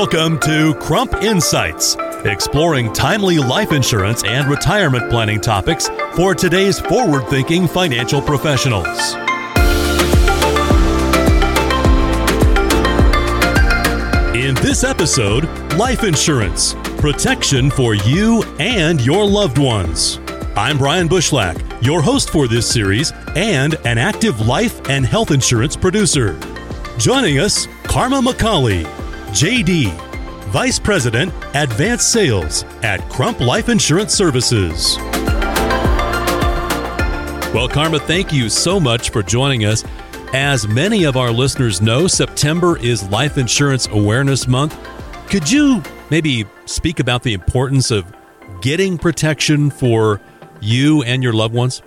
Welcome to Crump Insights, exploring timely life insurance and retirement planning topics for today's forward thinking financial professionals. In this episode, life insurance protection for you and your loved ones. I'm Brian Bushlack, your host for this series and an active life and health insurance producer. Joining us, Karma McCauley, JD, Vice President, Advanced Sales at Crump Life Insurance Services. Well, Karma, thank you so much for joining us. As many of our listeners know, September is Life Insurance Awareness Month. Could you maybe speak about the importance of getting protection for you and your loved ones?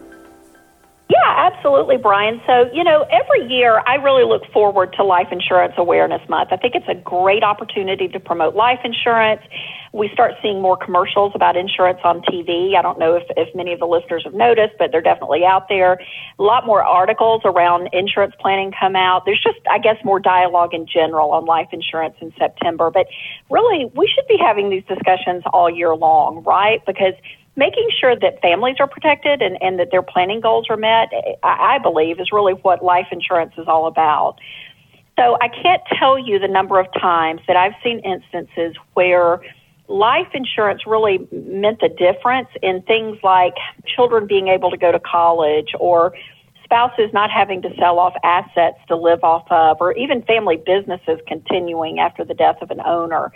Absolutely, Brian. So, you know, every year I really look forward to Life Insurance Awareness Month. I think it's a great opportunity to promote life insurance. We start seeing more commercials about insurance on TV. I don't know if, if many of the listeners have noticed, but they're definitely out there. A lot more articles around insurance planning come out. There's just, I guess, more dialogue in general on life insurance in September. But really, we should be having these discussions all year long, right? Because making sure that families are protected and, and that their planning goals are met, I, I believe, is really what life insurance is all about. So I can't tell you the number of times that I've seen instances where life insurance really meant the difference in things like children being able to go to college or spouses not having to sell off assets to live off of, or even family businesses continuing after the death of an owner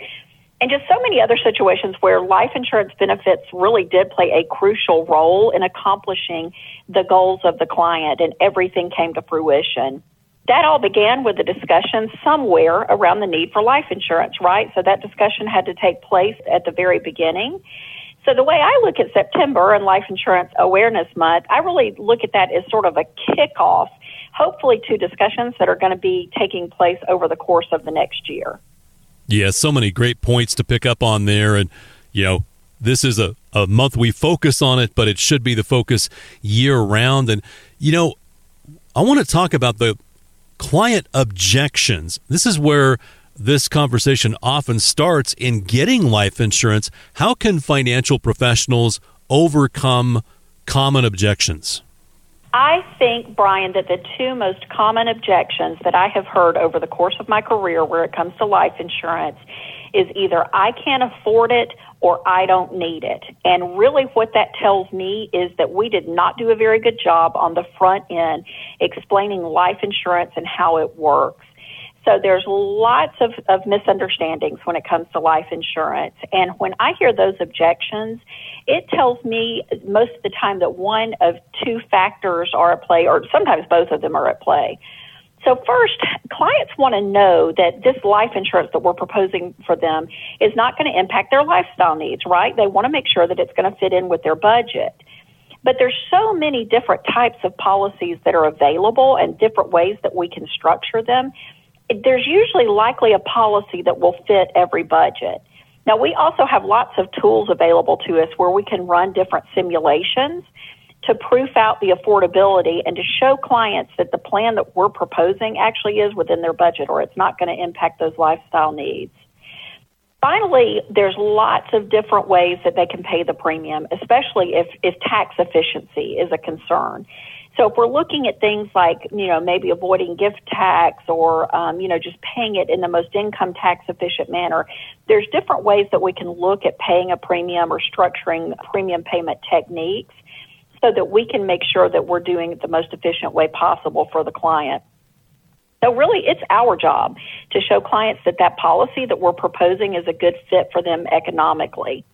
and just so many other situations where life insurance benefits really did play a crucial role in accomplishing the goals of the client and everything came to fruition. That all began with a discussion somewhere around the need for life insurance, right? So that discussion had to take place at the very beginning. So the way I look at September and Life Insurance Awareness Month, I really look at that as sort of a kickoff, hopefully to discussions that are going to be taking place over the course of the next year. Yeah, so many great points to pick up on there. And, you know, this is a, a month we focus on it, but it should be the focus year round. And, you know, I want to talk about the client objections. This is where this conversation often starts in getting life insurance. How can financial professionals overcome common objections? I think, Brian, that the two most common objections that I have heard over the course of my career where it comes to life insurance is either I can't afford it or I don't need it. And really, what that tells me is that we did not do a very good job on the front end explaining life insurance and how it works. So there's lots of, of misunderstandings when it comes to life insurance. And when I hear those objections, it tells me most of the time that one of two factors are at play, or sometimes both of them are at play. So first, clients want to know that this life insurance that we're proposing for them is not going to impact their lifestyle needs, right? They want to make sure that it's going to fit in with their budget. But there's so many different types of policies that are available and different ways that we can structure them there's usually likely a policy that will fit every budget. Now, we also have lots of tools available to us where we can run different simulations to proof out the affordability and to show clients that the plan that we're proposing actually is within their budget or it's not going to impact those lifestyle needs. Finally, there's lots of different ways that they can pay the premium, especially if, if tax efficiency is a concern. So if we're looking at things like, you know, maybe avoiding gift tax or, um, you know, just paying it in the most income tax efficient manner, there's different ways that we can look at paying a premium or structuring premium payment techniques so that we can make sure that we're doing it the most efficient way possible for the client. So really, it's our job to show clients that that policy that we're proposing is a good fit for them economically.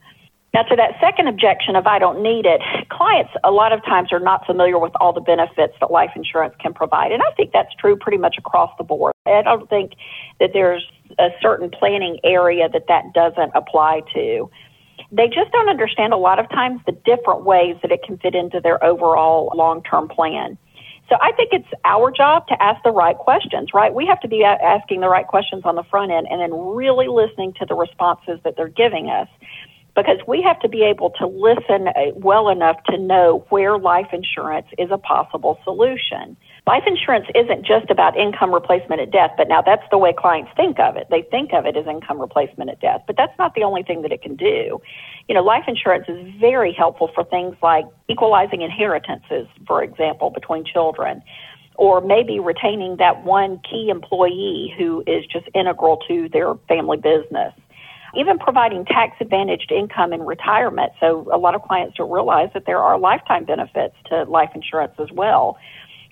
Now, to that second objection of I don't need it, clients a lot of times are not familiar with all the benefits that life insurance can provide. And I think that's true pretty much across the board. I don't think that there's a certain planning area that that doesn't apply to. They just don't understand a lot of times the different ways that it can fit into their overall long term plan. So I think it's our job to ask the right questions, right? We have to be asking the right questions on the front end and then really listening to the responses that they're giving us because we have to be able to listen uh, well enough to know where life insurance is a possible solution. Life insurance isn't just about income replacement at death, but now that's the way clients think of it. They think of it as income replacement at death, but that's not the only thing that it can do. You know, life insurance is very helpful for things like equalizing inheritances, for example, between children, or maybe retaining that one key employee who is just integral to their family business even providing tax advantaged income in retirement. So a lot of clients don't realize that there are lifetime benefits to life insurance as well.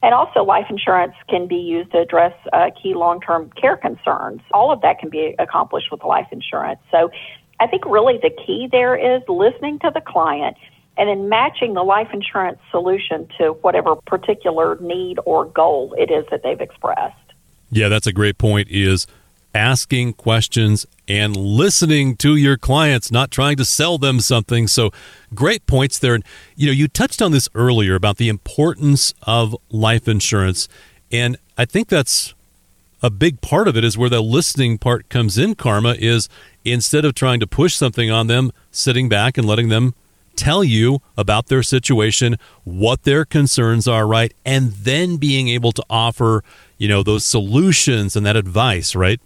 And also, life insurance can be used to address uh, key long term care concerns. All of that can be accomplished with life insurance. So, I think really the key there is listening to the client and then matching the life insurance solution to whatever particular need or goal it is that they've expressed. Yeah, that's a great point is asking questions and listening to your clients, not trying to sell them something. So, great points there. And, you know, you touched on this earlier about the importance of life insurance. And I think that's a big part of it is where the listening part comes in, Karma, is instead of trying to push something on them, sitting back and letting them tell you about their situation, what their concerns are, right? And then being able to offer, you know, those solutions and that advice, right?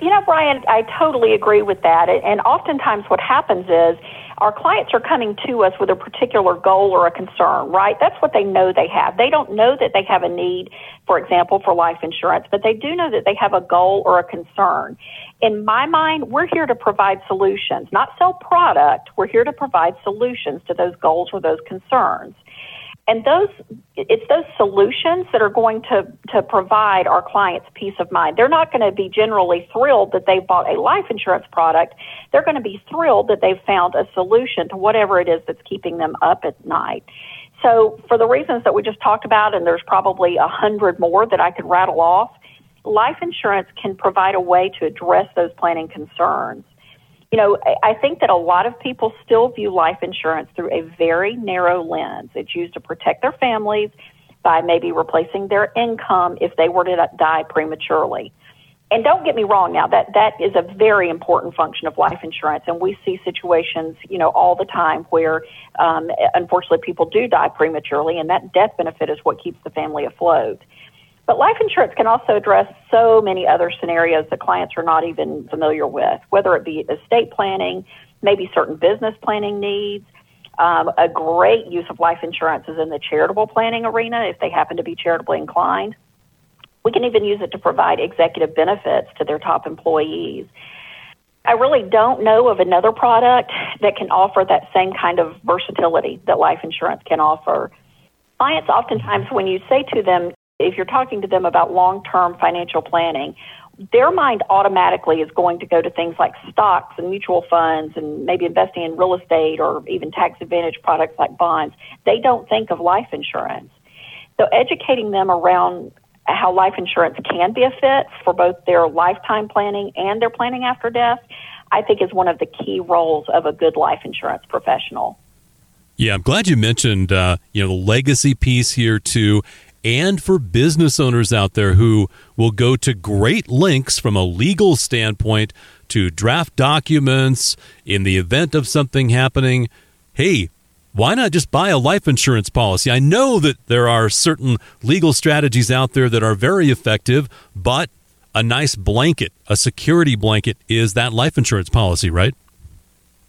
You know, Brian, I totally agree with that. And oftentimes what happens is our clients are coming to us with a particular goal or a concern, right? That's what they know they have. They don't know that they have a need, for example, for life insurance, but they do know that they have a goal or a concern. In my mind, we're here to provide solutions, not sell product. We're here to provide solutions to those goals or those concerns. And those, it's those solutions that are going to, to provide our clients peace of mind. They're not going to be generally thrilled that they bought a life insurance product. They're going to be thrilled that they've found a solution to whatever it is that's keeping them up at night. So for the reasons that we just talked about, and there's probably a hundred more that I could rattle off, life insurance can provide a way to address those planning concerns you know, I think that a lot of people still view life insurance through a very narrow lens. It's used to protect their families by maybe replacing their income if they were to die prematurely. And don't get me wrong now, that, that is a very important function of life insurance. And we see situations, you know, all the time where, um, unfortunately people do die prematurely and that death benefit is what keeps the family afloat. But life insurance can also address so many other scenarios that clients are not even familiar with, whether it be estate planning, maybe certain business planning needs. Um, a great use of life insurance is in the charitable planning arena if they happen to be charitably inclined. We can even use it to provide executive benefits to their top employees. I really don't know of another product that can offer that same kind of versatility that life insurance can offer. Clients oftentimes, when you say to them, if you're talking to them about long term financial planning, their mind automatically is going to go to things like stocks and mutual funds and maybe investing in real estate or even tax advantage products like bonds. They don't think of life insurance. So educating them around how life insurance can be a fit for both their lifetime planning and their planning after death, I think is one of the key roles of a good life insurance professional. Yeah, I'm glad you mentioned uh, you know the legacy piece here too, and for business owners out there who will go to great lengths from a legal standpoint to draft documents in the event of something happening. Hey, why not just buy a life insurance policy? I know that there are certain legal strategies out there that are very effective, but a nice blanket, a security blanket, is that life insurance policy, right?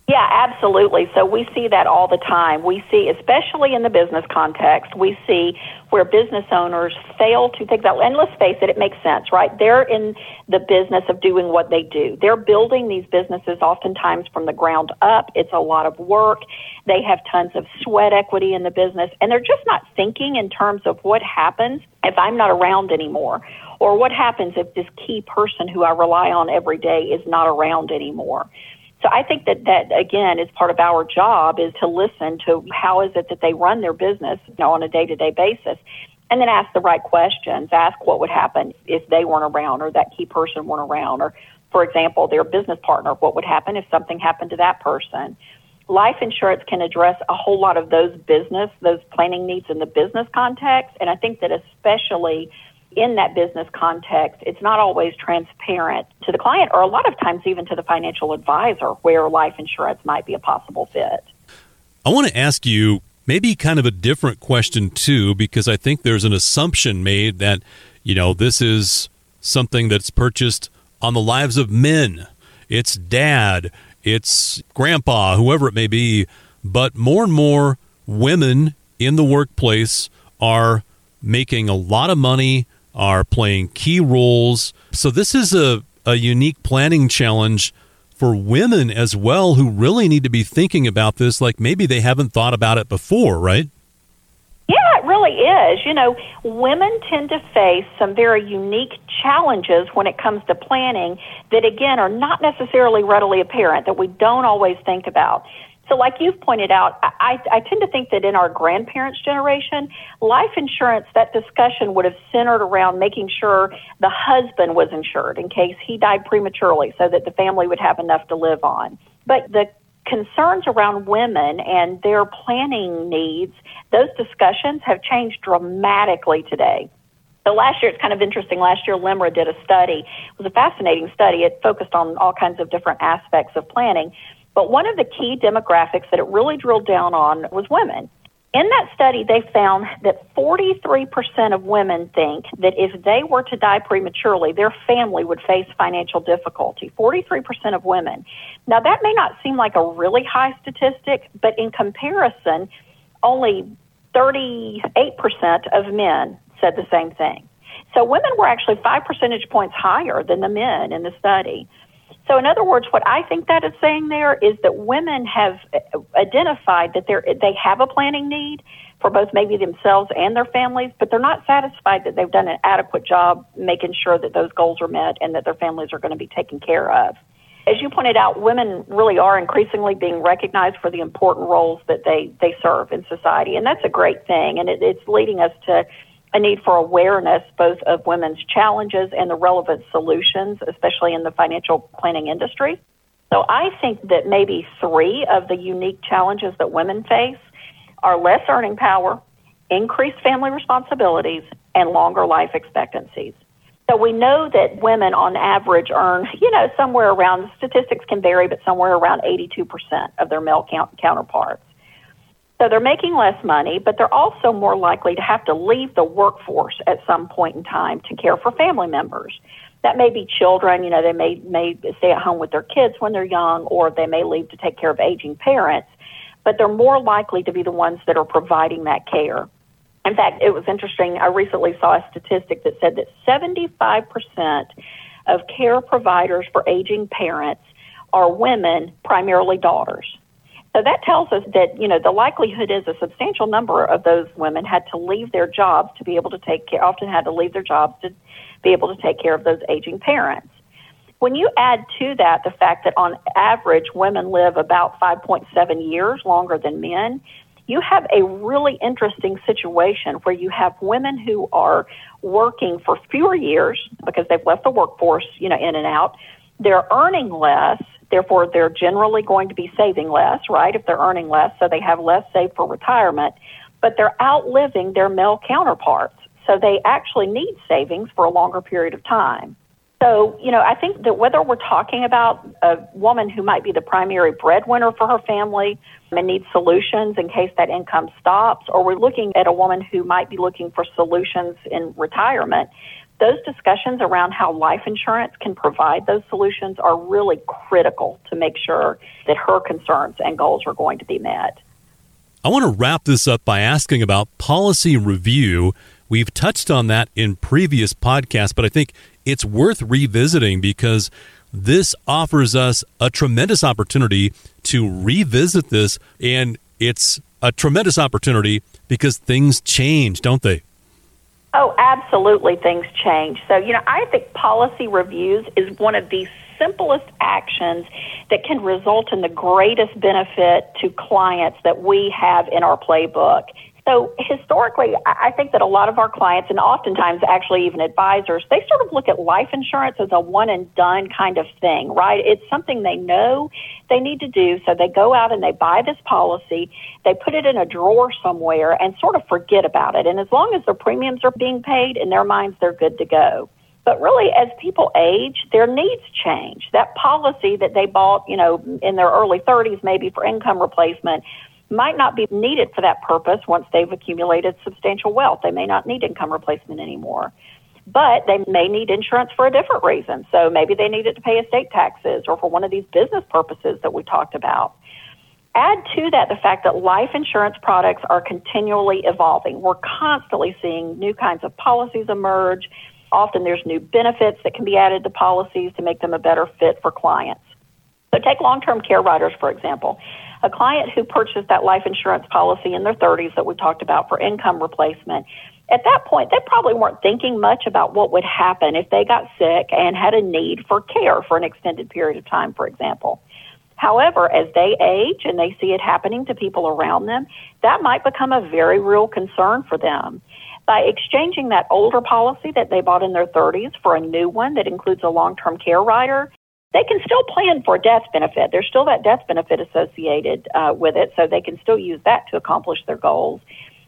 Yeah, absolutely. So we see that all the time. We see, especially in the business context, we see where business owners fail to think about, and let's face it, it makes sense, right? They're in the business of doing what they do. They're building these businesses oftentimes from the ground up. It's a lot of work. They have tons of sweat equity in the business, and they're just not thinking in terms of what happens if I'm not around anymore. Or what happens if this key person who I rely on every day is not around anymore? So I think that that again is part of our job is to listen to how is it that they run their business you know, on a day to day basis. And then ask the right questions. Ask what would happen if they weren't around or that key person weren't around or for example, their business partner, what would happen if something happened to that person? Life insurance can address a whole lot of those business, those planning needs in the business context. And I think that especially in that business context, it's not always transparent to the client or a lot of times even to the financial advisor where life insurance might be a possible fit. I want to ask you maybe kind of a different question too, because I think there's an assumption made that, you know, this is something that's purchased on the lives of men. It's dad, it's grandpa, whoever it may be. But more and more women in the workplace are making a lot of money, are playing key roles. So this is a, a unique planning challenge for women as well who really need to be thinking about this like maybe they haven't thought about it before, right? Yeah, it really is. You know, women tend to face some very unique challenges when it comes to planning that, again, are not necessarily readily apparent, that we don't always think about. So, like you've pointed out, I, I tend to think that in our grandparents' generation, life insurance, that discussion would have centered around making sure the husband was insured in case he died prematurely so that the family would have enough to live on. But the concerns around women and their planning needs, those discussions have changed dramatically today. So last year, it's kind of interesting. Last year, LIMRA did a study. It was a fascinating study. It focused on all kinds of different aspects of planning. But one of the key demographics that it really drilled down on was women. In that study, they found that 43% of women think that if they were to die prematurely, their family would face financial difficulty. 43% of women. Now, that may not seem like a really high statistic, but in comparison, only 38% of men said the same thing. So women were actually five percentage points higher than the men in the study. So, in other words, what I think that is saying there is that women have uh, identified that they they have a planning need for both maybe themselves and their families, but they're not satisfied that they've done an adequate job making sure that those goals are met and that their families are going to be taken care of. As you pointed out, women really are increasingly being recognized for the important roles that they, they serve in society, and that's a great thing. And it, it's leading us to a need for awareness both of women's challenges and the relevant solutions, especially in the financial planning industry. So I think that maybe three of the unique challenges that women face are less earning power, increased family responsibilities, and longer life expectancies. So we know that women on average earn, you know, somewhere around, statistics can vary, but somewhere around 82% of their male count, counterparts. So they're making less money, but they're also more likely to have to leave the workforce at some point in time to care for family members. That may be children, you know, they may, may stay at home with their kids when they're young, or they may leave to take care of aging parents, but they're more likely to be the ones that are providing that care. In fact, it was interesting. I recently saw a statistic that said that 75% of care providers for aging parents are women, primarily daughters. So that tells us that, you know, the likelihood is a substantial number of those women had to leave their jobs to be able to take care, often had to leave their jobs to be able to take care of those aging parents. When you add to that the fact that on average women live about 5.7 years longer than men, you have a really interesting situation where you have women who are working for fewer years because they've left the workforce, you know, in and out. They're earning less Therefore, they're generally going to be saving less, right, if they're earning less, so they have less saved for retirement, but they're outliving their male counterparts. So they actually need savings for a longer period of time. So, you know, I think that whether we're talking about a woman who might be the primary breadwinner for her family and needs solutions in case that income stops, or we're looking at a woman who might be looking for solutions in retirement, those discussions around how life insurance can provide those solutions are really critical to make sure that her concerns and goals are going to be met. I want to wrap this up by asking about policy review. We've touched on that in previous podcasts, but I think it's worth revisiting because this offers us a tremendous opportunity to revisit this, and it's a tremendous opportunity because things change, don't they? Oh, absolutely, things change. So, you know, I think policy reviews is one of the simplest actions that can result in the greatest benefit to clients that we have in our playbook. So historically, I think that a lot of our clients, and oftentimes actually even advisors, they sort of look at life insurance as a one and done kind of thing, right? It's something they know they need to do, so they go out and they buy this policy, they put it in a drawer somewhere and sort of forget about it. And as long as their premiums are being paid, in their minds, they're good to go. But really, as people age, their needs change. That policy that they bought, you know, in their early 30s, maybe for income replacement, might not be needed for that purpose once they've accumulated substantial wealth. They may not need income replacement anymore. But they may need insurance for a different reason. So maybe they need it to pay estate taxes or for one of these business purposes that we talked about. Add to that the fact that life insurance products are continually evolving. We're constantly seeing new kinds of policies emerge. Often there's new benefits that can be added to policies to make them a better fit for clients. So take long-term care riders, for example. A client who purchased that life insurance policy in their 30s that we talked about for income replacement, at that point, they probably weren't thinking much about what would happen if they got sick and had a need for care for an extended period of time, for example. However, as they age and they see it happening to people around them, that might become a very real concern for them. By exchanging that older policy that they bought in their 30s for a new one that includes a long term care rider, they can still plan for death benefit. There's still that death benefit associated uh, with it, so they can still use that to accomplish their goals.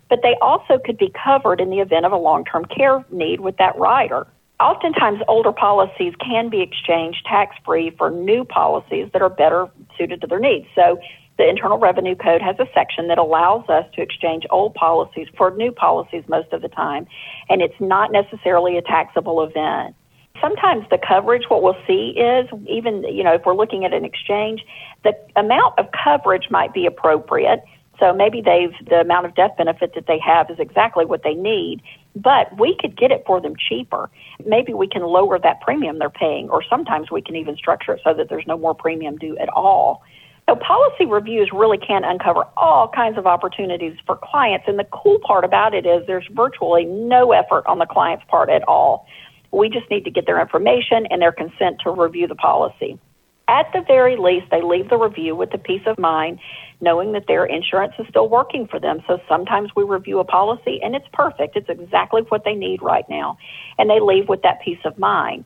But they also could be covered in the event of a long term care need with that rider. Oftentimes, older policies can be exchanged tax free for new policies that are better suited to their needs. So, the Internal Revenue Code has a section that allows us to exchange old policies for new policies most of the time, and it's not necessarily a taxable event. Sometimes the coverage, what we'll see is even, you know, if we're looking at an exchange, the amount of coverage might be appropriate. So maybe they've, the amount of death benefit that they have is exactly what they need but we could get it for them cheaper. Maybe we can lower that premium they're paying, or sometimes we can even structure it so that there's no more premium due at all. So policy reviews really can uncover all kinds of opportunities for clients. And the cool part about it is there's virtually no effort on the client's part at all. We just need to get their information and their consent to review the policy. At the very least, they leave the review with the peace of mind knowing that their insurance is still working for them. So sometimes we review a policy and it's perfect. It's exactly what they need right now. And they leave with that peace of mind.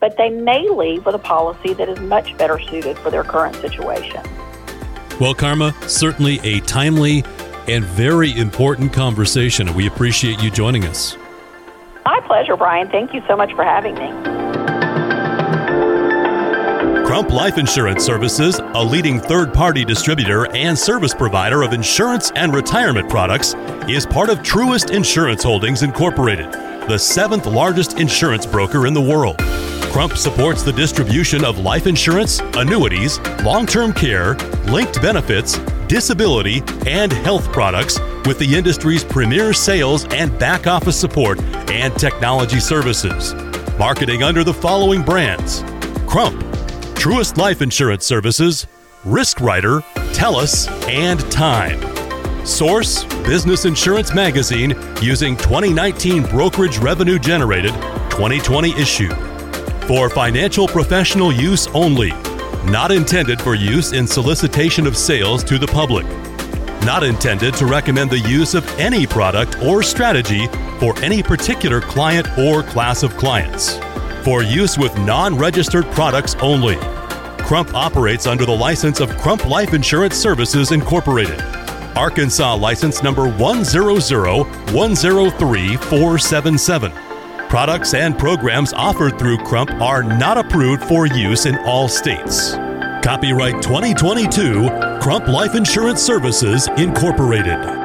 But they may leave with a policy that is much better suited for their current situation. Well, Karma, certainly a timely and very important conversation. We appreciate you joining us. Pleasure, Brian. Thank you so much for having me. Crump Life Insurance Services, a leading third party distributor and service provider of insurance and retirement products, is part of Truist Insurance Holdings Incorporated, the seventh largest insurance broker in the world. Crump supports the distribution of life insurance, annuities, long term care, linked benefits, disability, and health products with the industry's premier sales and back office support and technology services. Marketing under the following brands Crump Truist Life Insurance Services, Risk Writer, TELUS, and Time. Source Business Insurance Magazine using 2019 brokerage revenue generated 2020 issue. For financial professional use only. Not intended for use in solicitation of sales to the public. Not intended to recommend the use of any product or strategy for any particular client or class of clients for use with non registered products only. Crump operates under the license of Crump Life Insurance Services Incorporated. Arkansas license number 100103477. Products and programs offered through Crump are not approved for use in all states. Copyright 2022 Crump Life Insurance Services Incorporated.